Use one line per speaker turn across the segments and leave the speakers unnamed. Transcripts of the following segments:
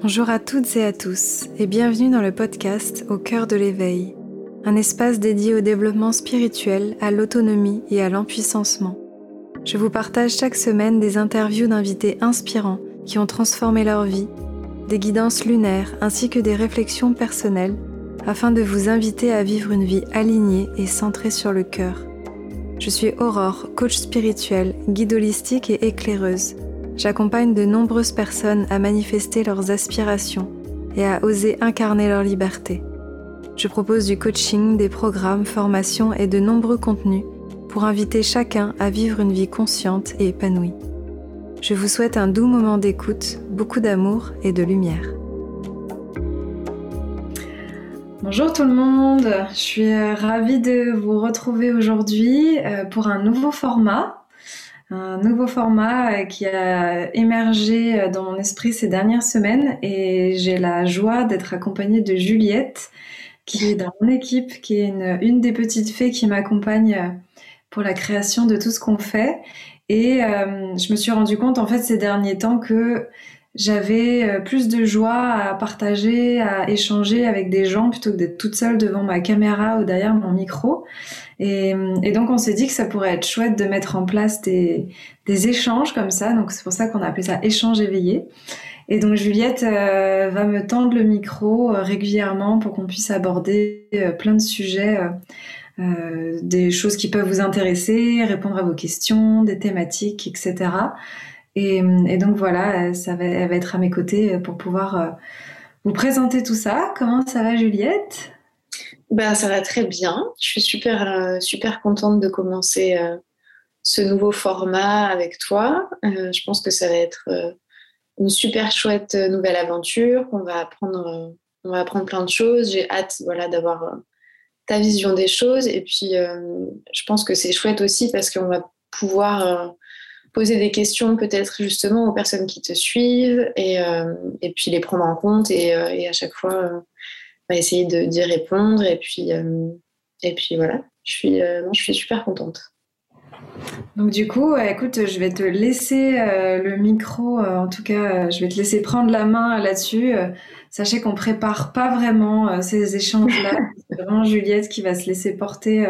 Bonjour à toutes et à tous et bienvenue dans le podcast Au cœur de l'éveil, un espace dédié au développement spirituel, à l'autonomie et à l'empuissancement. Je vous partage chaque semaine des interviews d'invités inspirants qui ont transformé leur vie, des guidances lunaires ainsi que des réflexions personnelles afin de vous inviter à vivre une vie alignée et centrée sur le cœur. Je suis Aurore, coach spirituel, guide holistique et éclaireuse j'accompagne de nombreuses personnes à manifester leurs aspirations et à oser incarner leur liberté. Je propose du coaching, des programmes, formations et de nombreux contenus pour inviter chacun à vivre une vie consciente et épanouie. Je vous souhaite un doux moment d'écoute, beaucoup d'amour et de lumière. Bonjour tout le monde, je suis ravie de vous retrouver aujourd'hui euh, pour un nouveau format un nouveau format euh, qui a émergé euh, dans mon esprit ces dernières semaines et j'ai la joie d'être accompagnée de Juliette qui est dans mon équipe, qui est une, des petites fées qui m'accompagne euh, pour la création de tout ce qu'on fait. Et je me suis rendu compte en fait ces derniers temps que j'avais plus de joie à partager, à échanger avec des gens plutôt que d'être toute seule devant ma caméra ou derrière mon micro. Et, donc on s'est dit que ça pourrait être chouette de mettre en place des, échanges comme ça. Donc c'est pour ça qu'on a appelé ça échange éveillé. Et donc Juliette euh, va me tendre le micro euh, régulièrement pour qu'on puisse aborder euh, plein de sujets, des choses qui peuvent vous intéresser, répondre à vos questions, des thématiques, etc. Et, donc voilà, ça va, elle va être à mes côtés pour pouvoir vous présenter tout ça. Comment ça va Juliette?
Ben, ça va très bien. Je suis super, euh, contente de commencer euh, ce nouveau format avec toi. Euh, je pense que ça va être une super chouette nouvelle aventure. On va apprendre, on va apprendre plein de choses. J'ai hâte voilà, d'avoir ta vision des choses. Et puis, je pense que c'est chouette aussi parce qu'on va pouvoir poser des questions peut-être justement aux personnes qui te suivent et, puis les prendre en compte et à chaque fois va essayer d'y répondre. Et puis, euh, et puis voilà, je suis, euh, je suis super contente.
Donc du coup, écoute, je vais te laisser euh, le micro, en tout cas, je vais te laisser prendre la main là-dessus. sachez qu'on prépare pas vraiment ces échanges-là. C'est vraiment Juliette qui va se laisser porter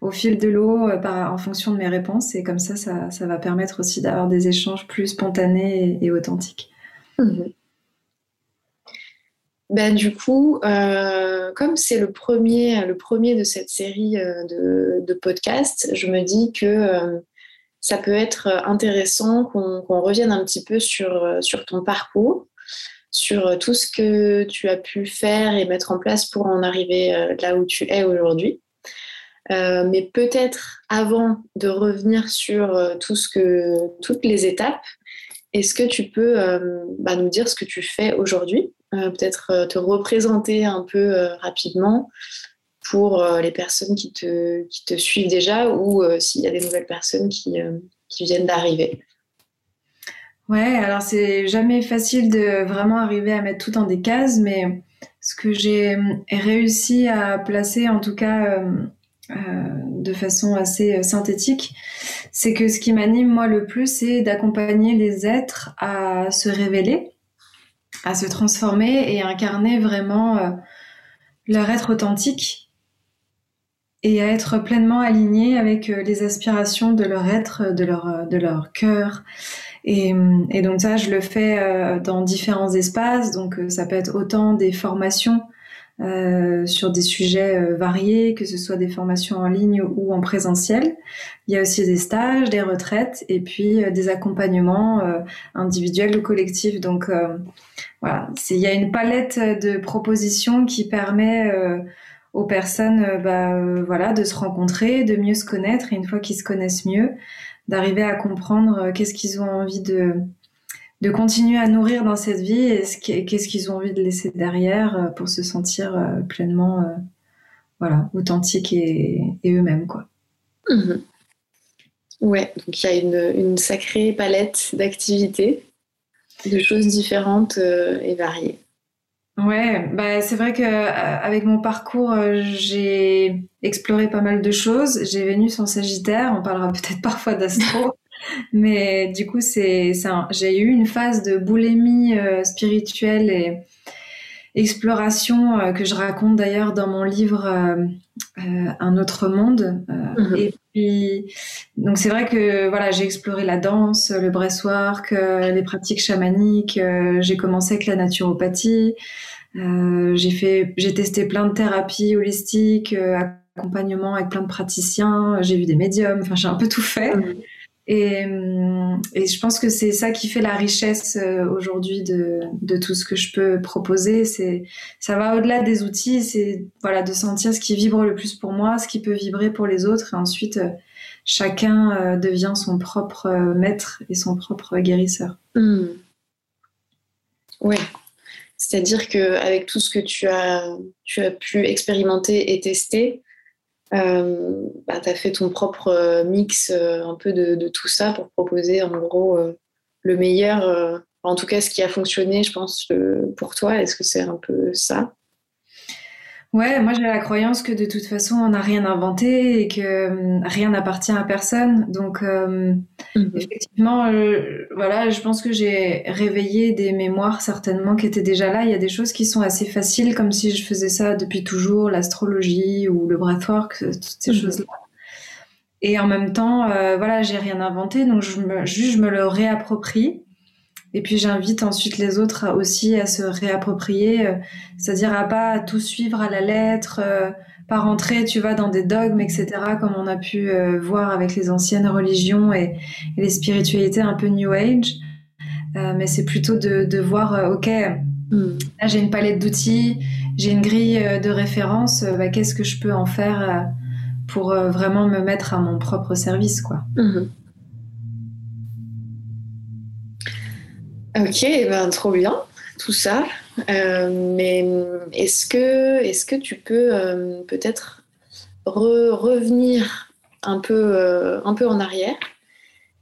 au fil de l'eau en fonction de mes réponses. Et comme ça, ça, va permettre aussi d'avoir des échanges plus spontanés et, authentiques. Mmh.
Ben, du coup, euh, comme c'est le premier, de cette série euh, de, podcasts, je me dis que euh, ça peut être intéressant qu'on revienne un petit peu sur, ton parcours, sur tout ce que tu as pu faire et mettre en place pour en arriver là où tu es aujourd'hui. mais peut-être avant de revenir sur toutes les étapes, est-ce que tu peux bah, nous dire ce que tu fais aujourd'hui? Peut-être euh, te représenter un peu euh, rapidement pour les personnes qui te, qui te suivent déjà ou s'il y a des nouvelles personnes qui, qui viennent d'arriver.
Ouais, alors c'est jamais facile de vraiment arriver à mettre tout en des cases, mais ce que j'ai réussi à placer, en tout cas de façon assez synthétique, c'est que ce qui m'anime moi le plus, c'est d'accompagner les êtres à se révéler, à se transformer et incarner vraiment euh, leur être authentique et à être pleinement aligné avec euh, les aspirations de leur être, de leur, euh, de cœur. Et, et donc ça, je le fais dans différents espaces. Donc ça peut être autant des formations euh, sur des sujets euh, variés, que ce soit des formations en ligne ou en présentiel. Il y a aussi des stages, des retraites et puis euh, des accompagnements individuels ou collectifs. Donc voilà, il y a une palette de propositions qui permet aux personnes bah, voilà, de se rencontrer, de mieux se connaître et une fois qu'ils se connaissent mieux, d'arriver à comprendre qu'est-ce qu'ils ont envie de, de continuer à nourrir dans cette vie et qu'est-ce qu'ils ont envie de laisser derrière euh, pour se sentir euh, pleinement euh, voilà, authentiques et, eux-mêmes. quoi.
Mhm. Ouais, donc il y a une, une sacrée palette d'activités, de choses différentes et variées.
Ouais, bah c'est vrai que avec mon parcours, j'ai exploré pas mal de choses. J'ai Vénus en Sagittaire, on parlera peut-être parfois d'astro. Mais du coup, c'est. J'ai eu une phase de boulimie euh, spirituelle et exploration euh, que je raconte d'ailleurs dans mon livre Un autre monde. Mhm. Et puis, donc c'est vrai que voilà, j'ai exploré la danse, le breathwork, les pratiques chamaniques. j'ai commencé avec la naturopathie. j'ai fait, j'ai testé plein de thérapies holistiques accompagnement avec plein de praticiens, j'ai vu des médiums, enfin j'ai un peu tout fait. Et, et, je pense que c'est ça qui fait la richesse euh, aujourd'hui de, tout ce que je peux proposer. C'est ça va au-delà des outils, c'est voilà de sentir ce qui vibre le plus pour moi, ce qui peut vibrer pour les autres, et ensuite euh, chacun euh, devient son propre maître et son propre guérisseur.
Mmh. Oui, c'est-à-dire que avec tout ce que tu as tu as pu expérimenter et tester, euh, bah, fait ton propre euh, mix euh, un peu de, tout ça pour proposer en gros le meilleur, en tout cas ce qui a fonctionné, je pense, pour toi. Est-ce que c'est un peu ça?
Ouais, moi j'ai la croyance que de toute façon on n'a rien inventé et que hum, rien n'appartient à personne. Donc hum, mhm. effectivement, euh, voilà, je pense que j'ai réveillé des mémoires certainement qui étaient déjà là. Il y a des choses qui sont assez faciles, comme si je faisais ça depuis toujours, l'astrologie ou le breathwork, euh, toutes ces mhm. choses-là. Et en même temps, euh, voilà, j'ai rien inventé, donc je me, juste je me le réapproprie. Et puis j'invite ensuite les autres aussi à se réapproprier, euh, c'est-à-dire à pas tout suivre à la lettre, euh, pas rentrer, tu vois, dans des dogmes, etc., comme on a pu euh, voir avec les anciennes religions et, les spiritualités un peu New Age. mais c'est plutôt de, voir, ok, hmm. là j'ai une palette d'outils, j'ai une grille de référence, bah, qu'est-ce que je peux en faire pour vraiment me mettre à mon propre service, quoi. Hmm.
Ok, eh ben, trop bien, tout ça. Euh, mais est-ce que, est que tu peux euh, peut-être revenir un peu, euh, un peu en arrière?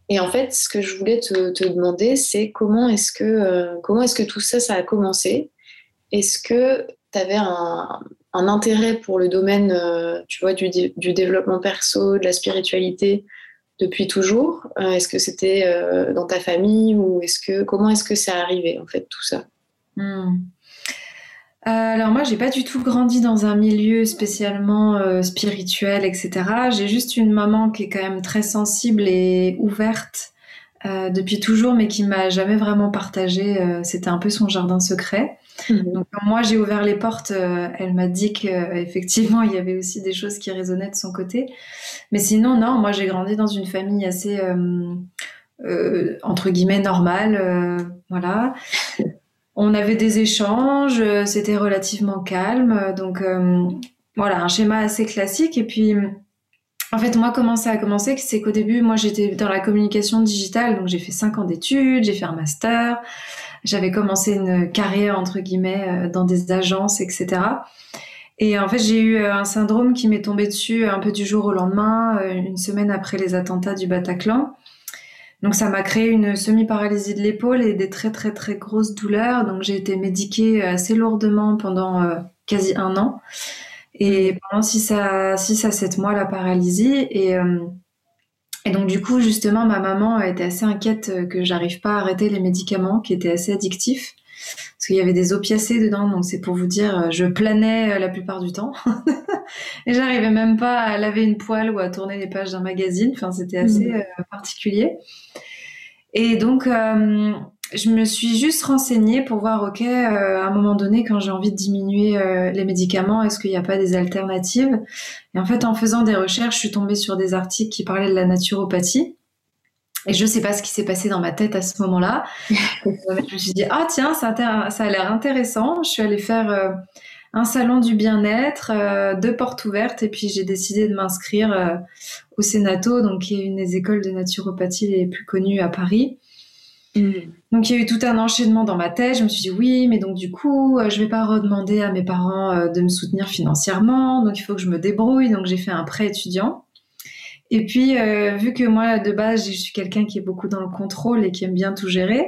Et en fait, ce que je voulais te, demander, c'est comment est-ce que, comment est-ce que tout ça, ça a commencé? Est-ce que tu avais un, intérêt pour le domaine tu vois, du, du développement perso, de la spiritualité depuis toujours euh, Est-ce que c'était euh, dans ta famille ou est-ce que comment est-ce que ça arrivé en fait tout ça? Hmm.
euh, alors moi, j'ai pas du tout grandi dans un milieu spécialement spirituel, etc. J'ai juste une maman qui est quand même très sensible et ouverte depuis toujours, mais qui m'a jamais vraiment partagé. C'était un peu son jardin secret. Mhm. Donc quand moi j'ai ouvert les portes, euh, elle m'a dit qu'effectivement il y avait aussi des choses qui résonnaient de son côté. Mais sinon non, moi j'ai grandi dans une famille assez euh, euh, entre guillemets normale, voilà. On avait des échanges, c'était relativement calme, donc voilà un schéma assez classique. Et puis en fait, moi, comment ça a commencé C'est qu'au début, moi, j'étais dans la communication digitale, donc j'ai fait cinq ans d'études, j'ai fait un master, j'avais commencé une carrière entre guillemets euh, dans des agences, etc. Et en fait, j'ai eu euh, un syndrome qui m'est tombé dessus un peu du jour au lendemain, euh, une semaine après les attentats du Bataclan. Donc ça m'a créé une semi-paralysie de l'épaule et des très très très grosses douleurs. Donc j'ai été médiquée assez lourdement pendant quasi un an. Et pendant 6 à, 6 à 7 mois, la paralysie. Et, et donc du coup, justement, ma maman était assez inquiète euh, que j'arrive pas à arrêter les médicaments qui étaient assez addictifs. Parce qu'il y avait des opiacés dedans, donc c'est pour vous dire, euh, je planais euh, la plupart du temps. et j'arrivais même pas à laver une poêle ou à tourner les pages d'un magazine. Enfin, c'était assez mmh. particulier. Et donc, je me suis juste renseignée pour voir, ok, euh, à un moment donné, quand j'ai envie de diminuer euh, les médicaments, est-ce qu'il n'y a pas des alternatives? Et en fait, en faisant des recherches, je suis tombée sur des articles qui parlaient de la naturopathie. Et je ne sais pas ce qui s'est passé dans ma tête à ce moment-là. je me suis dit, ah tiens, ça, ça a l'air intéressant. Je suis allée faire euh, un salon du bien-être, deux portes ouvertes, et puis j'ai décidé de m'inscrire au Sénato, donc qui est une des écoles de naturopathie les plus connues à Paris. Mm. Donc il y a eu tout un enchaînement dans ma tête. Je me suis dit oui, mais donc du coup, euh, je vais pas redemander à mes parents euh, de me soutenir financièrement, donc il faut que je me débrouille. Donc j'ai fait un prêt étudiant. Et puis euh, vu que moi de base je suis quelqu'un qui est beaucoup dans le contrôle et qui aime bien tout gérer,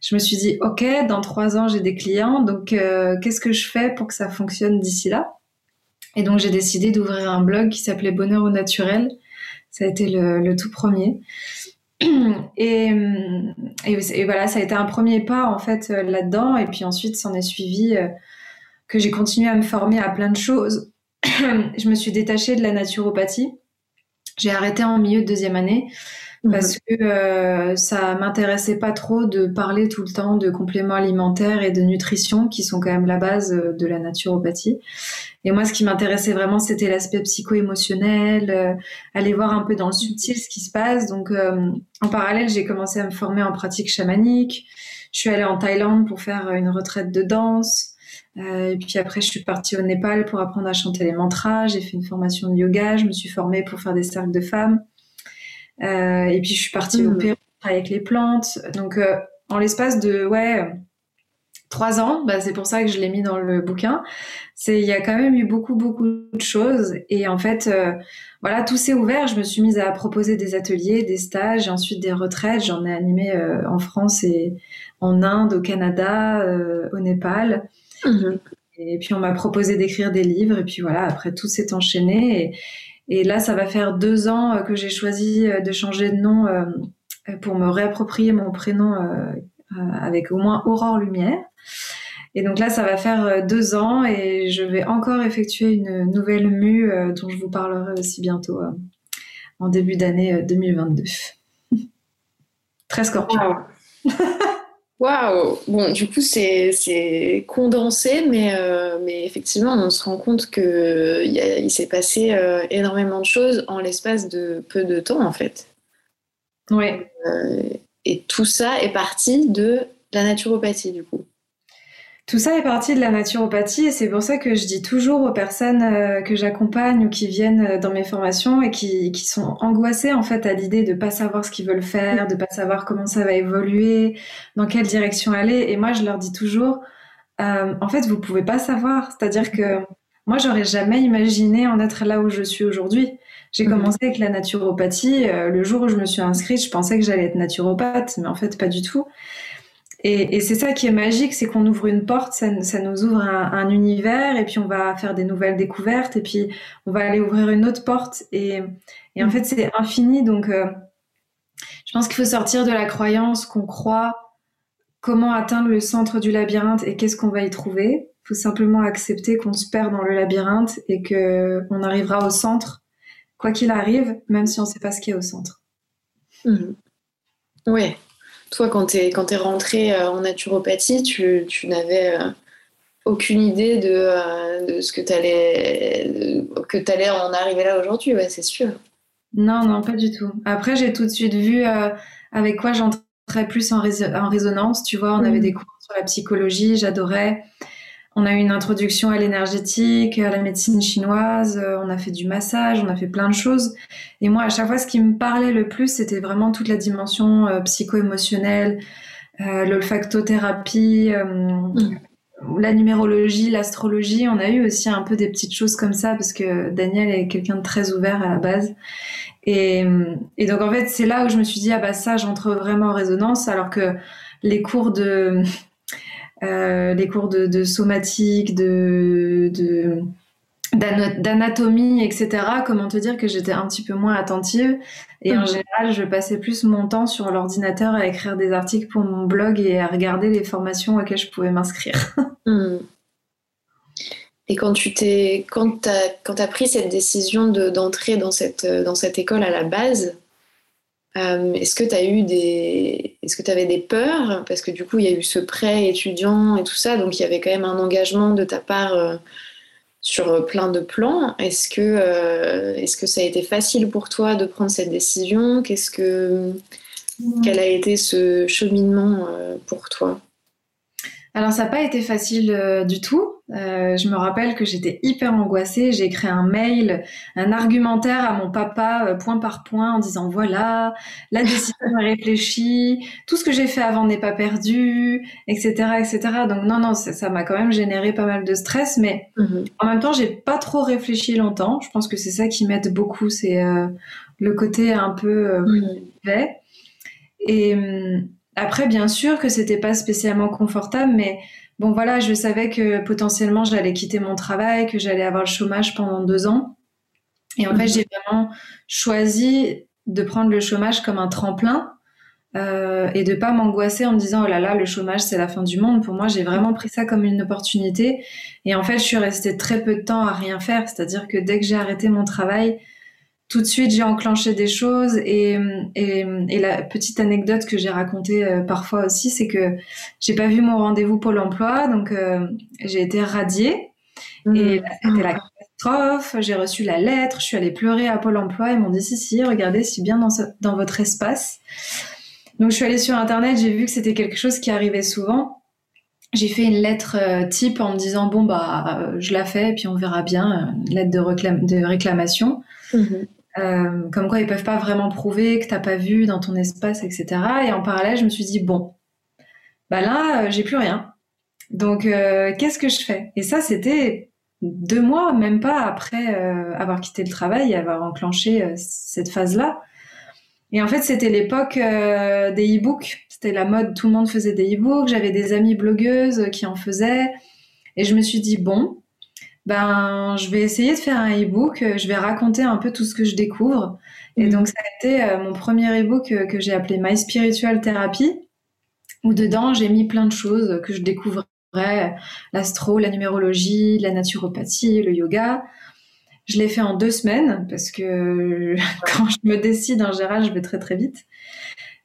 je me suis dit ok, dans trois ans j'ai des clients, donc qu'est-ce que je fais pour que ça fonctionne d'ici là? Et donc j'ai décidé d'ouvrir un blog qui s'appelait Bonheur au naturel. Ça a été le tout premier. Et, voilà, ça a été un premier pas en fait là-dedans. Et puis ensuite, s'en est suivi que j'ai continué à me former à plein de choses. je me suis détachée de la naturopathie. J'ai arrêté en milieu de deuxième année. Parce que euh, ça m'intéressait pas trop de parler tout le temps de compléments alimentaires et de nutrition qui sont quand même la base euh, de la naturopathie. Et moi, ce qui m'intéressait vraiment, c'était l'aspect psycho-émotionnel, euh, aller voir un peu dans le subtil ce qui se passe. Donc, en parallèle, j'ai commencé à me former en pratique chamanique. Je suis allée en Thaïlande pour faire une retraite de danse. et puis après, je suis partie au Népal pour apprendre à chanter les mantras. J'ai fait une formation de yoga. Je me suis formée pour faire des cercles de femmes. Euh, et puis je suis partie au hmm. Pérou avec les plantes. Donc euh, en l'espace de ouais trois ans, bah, c'est pour ça que je l'ai mis dans le bouquin. C'est il y a quand même eu beaucoup beaucoup de choses et en fait euh, voilà tout s'est ouvert. Je me suis mise à proposer des ateliers, des stages, et ensuite des retraites. J'en ai animé en France et en Inde, au Canada, au Népal. Mhm. Et puis on m'a proposé d'écrire des livres et puis voilà après tout s'est enchaîné et, et là, ça va faire deux ans euh, que j'ai choisi euh, de changer de nom euh, pour me réapproprier mon prénom avec au moins Aurore Lumière. Et donc là, ça va faire deux ans et je vais encore effectuer une nouvelle mue dont je vous parlerai aussi bientôt en début d'année 2022. Très scorpion.
Waouh Bon, du coup, c'est condensé, mais, euh, mais effectivement, on se rend compte qu'il il s'est passé euh, énormément de choses en l'espace de peu de temps, en fait.
Oui.
Euh, et tout ça est parti de la naturopathie, du coup.
Tout ça est parti de la naturopathie et c'est pour ça que je dis toujours aux personnes euh, que j'accompagne ou qui viennent euh, dans mes formations et qui, qui sont angoissées en fait à l'idée de pas savoir ce qu'ils veulent faire, de pas savoir comment ça va évoluer, dans quelle direction aller. Et moi, je leur dis toujours, euh, en fait, vous pouvez pas savoir. C'est-à-dire que moi, j'aurais jamais imaginé en être là où je suis aujourd'hui. J'ai mhm. commencé avec la naturopathie. le jour où je me suis inscrite, je pensais que j'allais être naturopathe, mais en fait, pas du tout. Et, c'est ça qui est magique, c'est qu'on ouvre une porte, ça, nous ouvre un, univers, et puis on va faire des nouvelles découvertes, et puis on va aller ouvrir une autre porte. Et, en mm. fait, c'est infini. Donc, euh, je pense qu'il faut sortir de la croyance qu'on croit comment atteindre le centre du labyrinthe et qu'est-ce qu'on va y trouver. Il faut simplement accepter qu'on se perd dans le labyrinthe et qu'on arrivera au centre, quoi qu'il arrive, même si on ne sait pas ce qu'il y a au centre.
Mm. Oui, toi, quand tu es, es rentré euh, en naturopathie, tu, n'avais euh, aucune idée de, euh, ce que tu allais, que allais en arriver là aujourd'hui, ouais, c'est sûr.
Non, non, pas du tout. Après, j'ai tout de suite vu avec quoi j'entrais plus en, en, résonance. Tu vois, on avait mmh. des cours sur la psychologie, j'adorais. On a eu une introduction à l'énergétique, à la médecine chinoise, euh, on a fait du massage, on a fait plein de choses. Et moi, à chaque fois, ce qui me parlait le plus, c'était vraiment toute la dimension euh, psycho-émotionnelle, euh, l'olfactothérapie, mm. la numérologie, l'astrologie. On a eu aussi un peu des petites choses comme ça parce que Daniel est quelqu'un de très ouvert à la base. Et, et donc, en fait, c'est là où je me suis dit, ah bah ça, j'entre vraiment en résonance, alors que les cours de les cours de, somatique, de, d'anatomie, etc. Comment te dire que j'étais un petit peu moins attentive et en mhm. général je passais plus mon temps sur l'ordinateur à écrire des articles pour mon blog et à regarder les formations auxquelles je pouvais m'inscrire. Mhm.
Et quand tu t'es quand as, quand as pris cette décision de, d'entrer dans cette, dans cette école à la base, euh, est-ce que tu as eu des. Est-ce que tu avais des peurs? Parce que du coup, il y a eu ce prêt étudiant et tout ça, donc il y avait quand même un engagement de ta part euh, sur plein de plans. Est-ce que, euh, est-ce que ça a été facile pour toi de prendre cette décision? Qu'est-ce que. Quel a été ce cheminement pour toi?
Alors ça n'a pas été facile euh, du tout. Euh, je me rappelle que j'étais hyper angoissée. J'ai écrit un mail, un argumentaire à mon papa euh, point par point en disant voilà, la décision est réfléchie, tout ce que j'ai fait avant n'est pas perdu, etc., etc. Donc non, non, ça m'a quand même généré pas mal de stress, mais mhm. en même temps, j'ai pas trop réfléchi longtemps. Je pense que c'est ça qui m'aide beaucoup, c'est le côté un peu mmh. Et hum, après, bien sûr que c'était pas spécialement confortable, mais bon, voilà, je savais que potentiellement j'allais quitter mon travail, que j'allais avoir le chômage pendant deux ans. Et en fait, mhm. j'ai vraiment choisi de prendre le chômage comme un tremplin euh, et de pas m'angoisser en me disant oh là là le chômage c'est la fin du monde. Pour moi j'ai vraiment pris ça comme une opportunité et en fait je suis restée très peu de temps à rien faire. C'est-à-dire que dès que j'ai arrêté mon travail, tout de suite j'ai enclenché des choses et, et, et, la petite anecdote que j'ai racontée euh, parfois aussi c'est que j'ai pas vu mon rendez-vous pour l'emploi donc euh, j'ai été radiée mmh. et c'était la catastrophe. J'ai reçu la lettre, je suis allée pleurer à Pôle Emploi. Ils m'ont dit si si regardez si bien dans, ce, dans votre espace. Donc je suis allée sur internet, j'ai vu que c'était quelque chose qui arrivait souvent. J'ai fait une lettre euh, type en me disant bon bah euh, je la fais et puis on verra bien une lettre de, de réclamation. Mhm. Euh, comme quoi ils peuvent pas vraiment prouver que t'as pas vu dans ton espace, etc. Et en parallèle, je me suis dit bon, bah là j'ai plus rien. Donc qu'est-ce que je fais? Et ça c'était deux mois, même pas après avoir quitté le travail et avoir enclenché cette phase-là. Et en fait, c'était l'époque euh, des e-books. C'était la mode, tout le monde faisait des e-books. J'avais des amies blogueuses qui en faisaient. Et je me suis dit, bon, ben, je vais essayer de faire un e-book. Je vais raconter un peu tout ce que je découvre. Et mm. donc, ça a été euh, mon premier e-book euh, que j'ai appelé My Spiritual Therapy, où dedans, j'ai mis plein de choses que je découvrais. L'astro, la numérologie, la naturopathie, le yoga. Je l'ai fait en deux semaines parce que quand je me décide en général, je vais très très vite.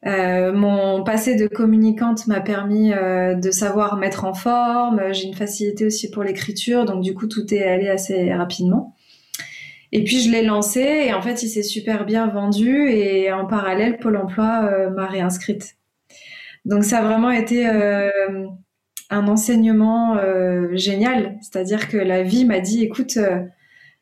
Euh, mon passé de communicante m'a permis euh, de savoir mettre en forme. J'ai une facilité aussi pour l'écriture, donc du coup tout est allé assez rapidement. Et puis je l'ai lancé et en fait il s'est super bien vendu et en parallèle Pôle Emploi euh, m'a réinscrite. Donc ça a vraiment été un enseignement génial, c'est-à-dire que la vie m'a dit écoute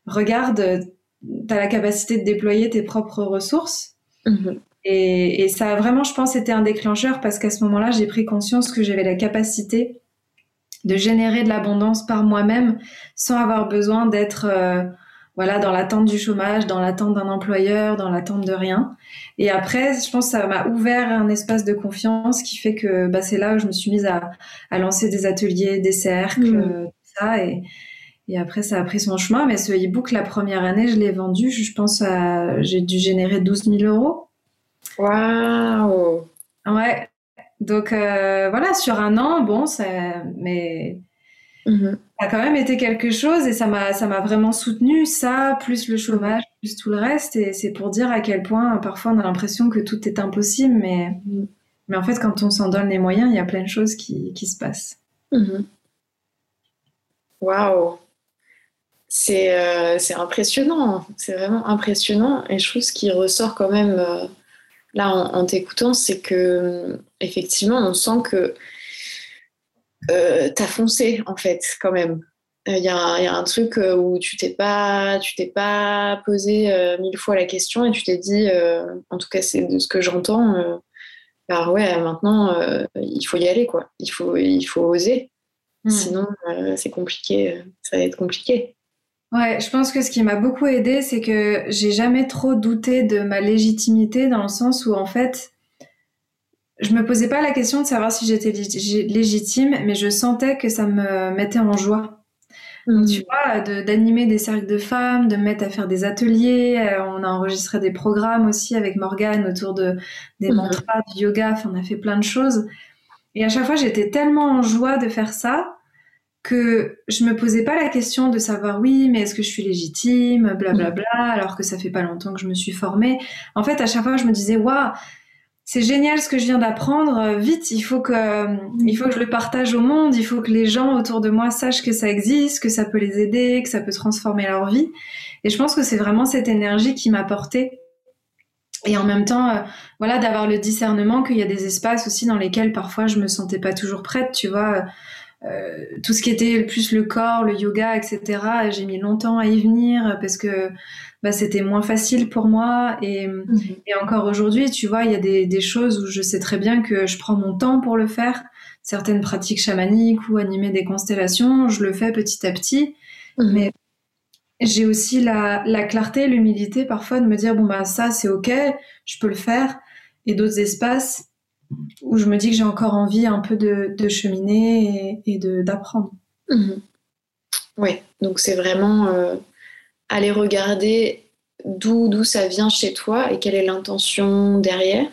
regarde, tu as la capacité de déployer tes propres ressources. Mhm. Et, ça a vraiment, je pense, été un déclencheur parce qu'à ce moment-là, j'ai pris conscience que j'avais la capacité de générer de l'abondance par moi-même sans avoir besoin d'être euh, voilà dans l'attente du chômage, dans l'attente d'un employeur, dans l'attente de rien. Et après, je pense que ça m'a ouvert un espace de confiance qui fait que bah, c'est là où je me suis mise à, lancer des ateliers, des cercles, mhm. tout ça. Et, et après, ça a pris son chemin. Mais ce e-book, la première année, je l'ai vendu. Je pense à, j'ai dû générer 12 000 euros.
Waouh!
Ouais. Donc euh, voilà, sur un an, bon, ça, mais ça a quand même été quelque chose et ça m'a, ça m'a vraiment soutenu. Ça, plus le chômage, plus tout le reste. Et c'est pour dire à quel point parfois on a l'impression que tout est impossible, mais, mhm. mais en fait, quand on s'en donne les moyens, il y a plein de choses qui, qui se passent.
Mhm. Waouh! Euh, c'est impressionnant, c'est vraiment impressionnant. Et je trouve ce qui ressort quand même euh, là en, t'écoutant, c'est que effectivement, on sent que euh, t'as foncé en fait quand même. Il y, y, a un truc où tu t'es pas, tu t'es pas posé mille fois la question et tu t'es dit, en tout cas c'est de ce que j'entends, bah ouais, maintenant il faut y aller quoi. Il faut, il faut oser. Hmm. Sinon c'est compliqué, ça va être compliqué.
Ouais, je pense que ce qui m'a beaucoup aidé, c'est que j'ai jamais trop douté de ma légitimité dans le sens où en fait, je me posais pas la question de savoir si j'étais légitime, mais je sentais que ça me mettait en joie. Donc, tu mmh. vois, d'animer des cercles de femmes, de me mettre à faire des ateliers. Euh, on a enregistré des programmes aussi avec Morgane autour de des mmh. mantras, du yoga. Enfin, on a fait plein de choses. Et à chaque fois, j'étais tellement en joie de faire ça que je me posais pas la question de savoir oui mais est-ce que je suis légitime blablabla bla, bla, alors que ça fait pas longtemps que je me suis formée. En fait à chaque fois je me disais waouh c'est génial ce que je viens d'apprendre. Vite il faut que il faut que je le partage au monde. Il faut que les gens autour de moi sachent que ça existe que ça peut les aider que ça peut transformer leur vie. Et je pense que c'est vraiment cette énergie qui m'a portée. Et en même temps, euh, voilà, d'avoir le discernement qu'il y a des espaces aussi dans lesquels parfois je me sentais pas toujours prête, tu vois. Euh, tout ce qui était plus le corps, le yoga, etc. J'ai mis longtemps à y venir parce que bah, c'était moins facile pour moi. Et, mhm. et encore aujourd'hui, tu vois, il y a des, des, choses où je sais très bien que je prends mon temps pour le faire. Certaines pratiques chamaniques ou animer des constellations, je le fais petit à petit. Mhm. Mais j'ai aussi la, la clarté, l'humilité parfois de me dire, bon, bah ça, c'est OK, je peux le faire. Et d'autres espaces, où je me dis que j'ai encore envie un peu de, cheminer et, d'apprendre.
Mhm. Oui, donc c'est vraiment euh, aller regarder d'où d'où ça vient chez toi et quelle est l'intention derrière.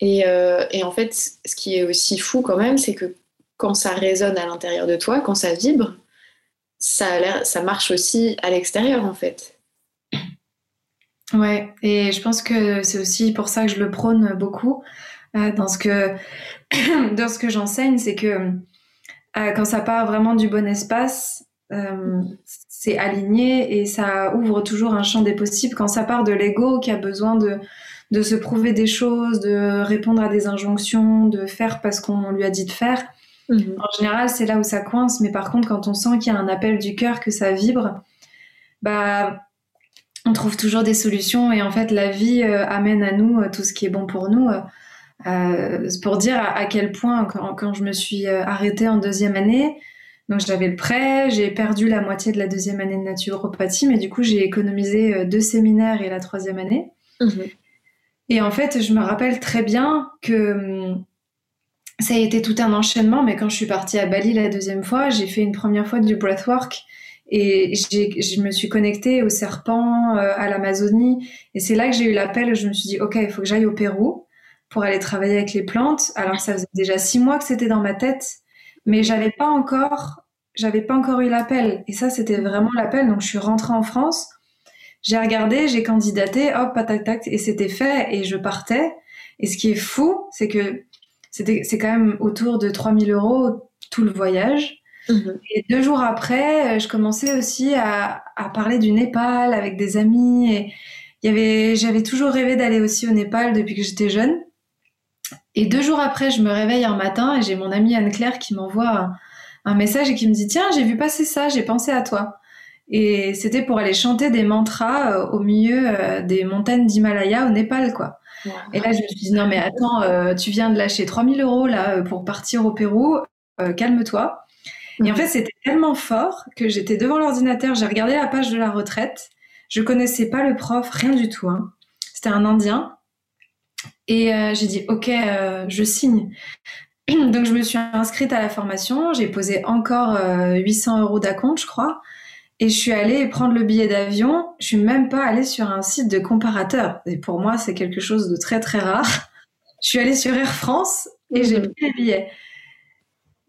Et, euh, et, en fait, ce qui est aussi fou quand même, c'est que quand ça résonne à l'intérieur de toi, quand ça vibre, ça, a ça marche aussi à l'extérieur en fait.
Ouais, et je pense que c'est aussi pour ça que je le prône beaucoup dans ce que, dans ce que j'enseigne, c'est que euh, quand ça part vraiment du bon espace, euh, c'est aligné et ça ouvre toujours un champ des possibles. Quand ça part de l'ego qui a besoin de, de se prouver des choses, de répondre à des injonctions, de faire parce qu'on lui a dit de faire, mhm. en général, c'est là où ça coince. Mais par contre, quand on sent qu'il y a un appel du cœur, que ça vibre, bah, on trouve toujours des solutions. Et en fait, la vie euh, amène à nous euh, tout ce qui est bon pour nous. Euh, pour dire à, quel point, quand, quand, je me suis arrêtée en deuxième année, donc j'avais le prêt, j'ai perdu la moitié de la deuxième année de naturopathie, mais du coup j'ai économisé euh, deux séminaires et la troisième année. Mhm. Et en fait, je me rappelle très bien que hum, ça a été tout un enchaînement, mais quand je suis partie à Bali la deuxième fois, j'ai fait une première fois du breathwork et je me suis connectée aux serpents, euh, à l'Amazonie. Et c'est là que j'ai eu l'appel, je me suis dit, OK, il faut que j'aille au Pérou pour aller travailler avec les plantes. Alors ça faisait déjà six mois que c'était dans ma tête mais j'avais pas encore, j'avais pas encore eu l'appel. Et ça, c'était vraiment l'appel. Donc, je suis rentrée en France. J'ai regardé, j'ai candidaté, hop, tac, tac, et c'était fait, et je partais. Et ce qui est fou, c'est que c'était, c'est quand même autour de 3000 euros tout le voyage. Mhm. Et deux jours après, je commençais aussi à, à parler du Népal avec des amis. Et il y avait, j'avais toujours rêvé d'aller aussi au Népal depuis que j'étais jeune. Et deux jours après, je me réveille un matin et j'ai mon amie Anne-Claire qui m'envoie un, message et qui me dit Tiens, j'ai vu passer ça, j'ai pensé à toi. Et c'était pour aller chanter des mantras euh, au milieu euh, des montagnes d'Himalaya au Népal, quoi. Et là, je me suis dit Non, mais attends, euh, tu viens de lâcher 3000 euros là pour partir au Pérou, calme-toi. Et en fait, c'était tellement fort que j'étais devant l'ordinateur, j'ai regardé la page de la retraite. Je connaissais pas le prof, rien du tout. Hein. C'était un Indien. Et euh, j'ai dit, OK, euh, je signe. Donc, je me suis inscrite à la formation. J'ai posé encore 800 euh, euros d'acompte, je crois. Et je suis allée prendre le billet d'avion. Je suis même pas allée sur un site de comparateur. Et pour moi, c'est quelque chose de très, très rare. Je suis allée sur Air France et j'ai mhm. pris les billets.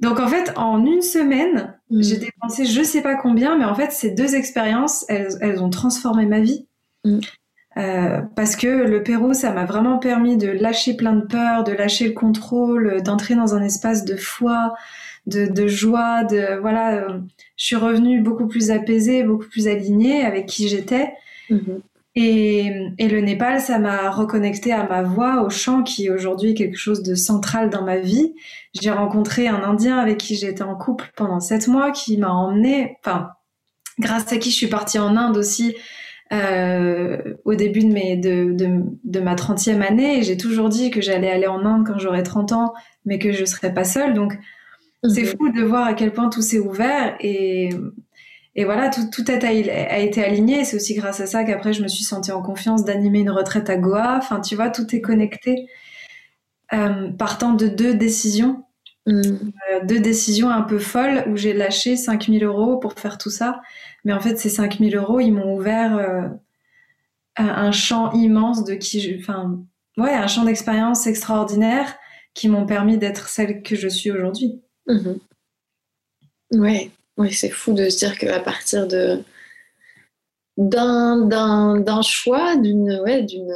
Donc, en fait, en une semaine, mhm. j'ai dépensé je sais pas combien, mais en fait, ces deux expériences, elles, elles ont transformé ma vie. Mhm. Euh, parce que le Pérou, ça m'a vraiment permis de lâcher plein de peurs, de lâcher le contrôle, d'entrer dans un espace de foi, de, de joie, de voilà. Euh, je suis revenue beaucoup plus apaisée, beaucoup plus alignée avec qui j'étais. Mhm. Et, et, le Népal, ça m'a reconnecté à ma voix, au chant, qui aujourd'hui est quelque chose de central dans ma vie. J'ai rencontré un Indien avec qui j'étais en couple pendant sept mois, qui m'a emmené, enfin, grâce à qui je suis partie en Inde aussi euh, au début de, mes, de, de, de ma 30e année. J'ai toujours dit que j'allais aller en Inde quand j'aurais 30 ans, mais que je ne serais pas seule. Donc, c'est fou de voir à quel point tout s'est ouvert. Et, et voilà, tout, tout a, a, été aligné. C'est aussi grâce à ça qu'après, je me suis sentie en confiance d'animer une retraite à Goa. Enfin, tu vois, tout est connecté. Euh, partant de deux décisions. Euh, deux décisions un peu folles où j'ai lâché 5000 euros pour faire tout ça. Mais en fait, ces 5000 euros, ils m'ont ouvert euh, un champ immense de qui, enfin, ouais, un champ d'expérience extraordinaire qui m'ont permis d'être celle que je suis aujourd'hui.
Mhm. Ouais, ouais c'est fou de se dire qu'à partir de d'un choix, d'une ouais, d'une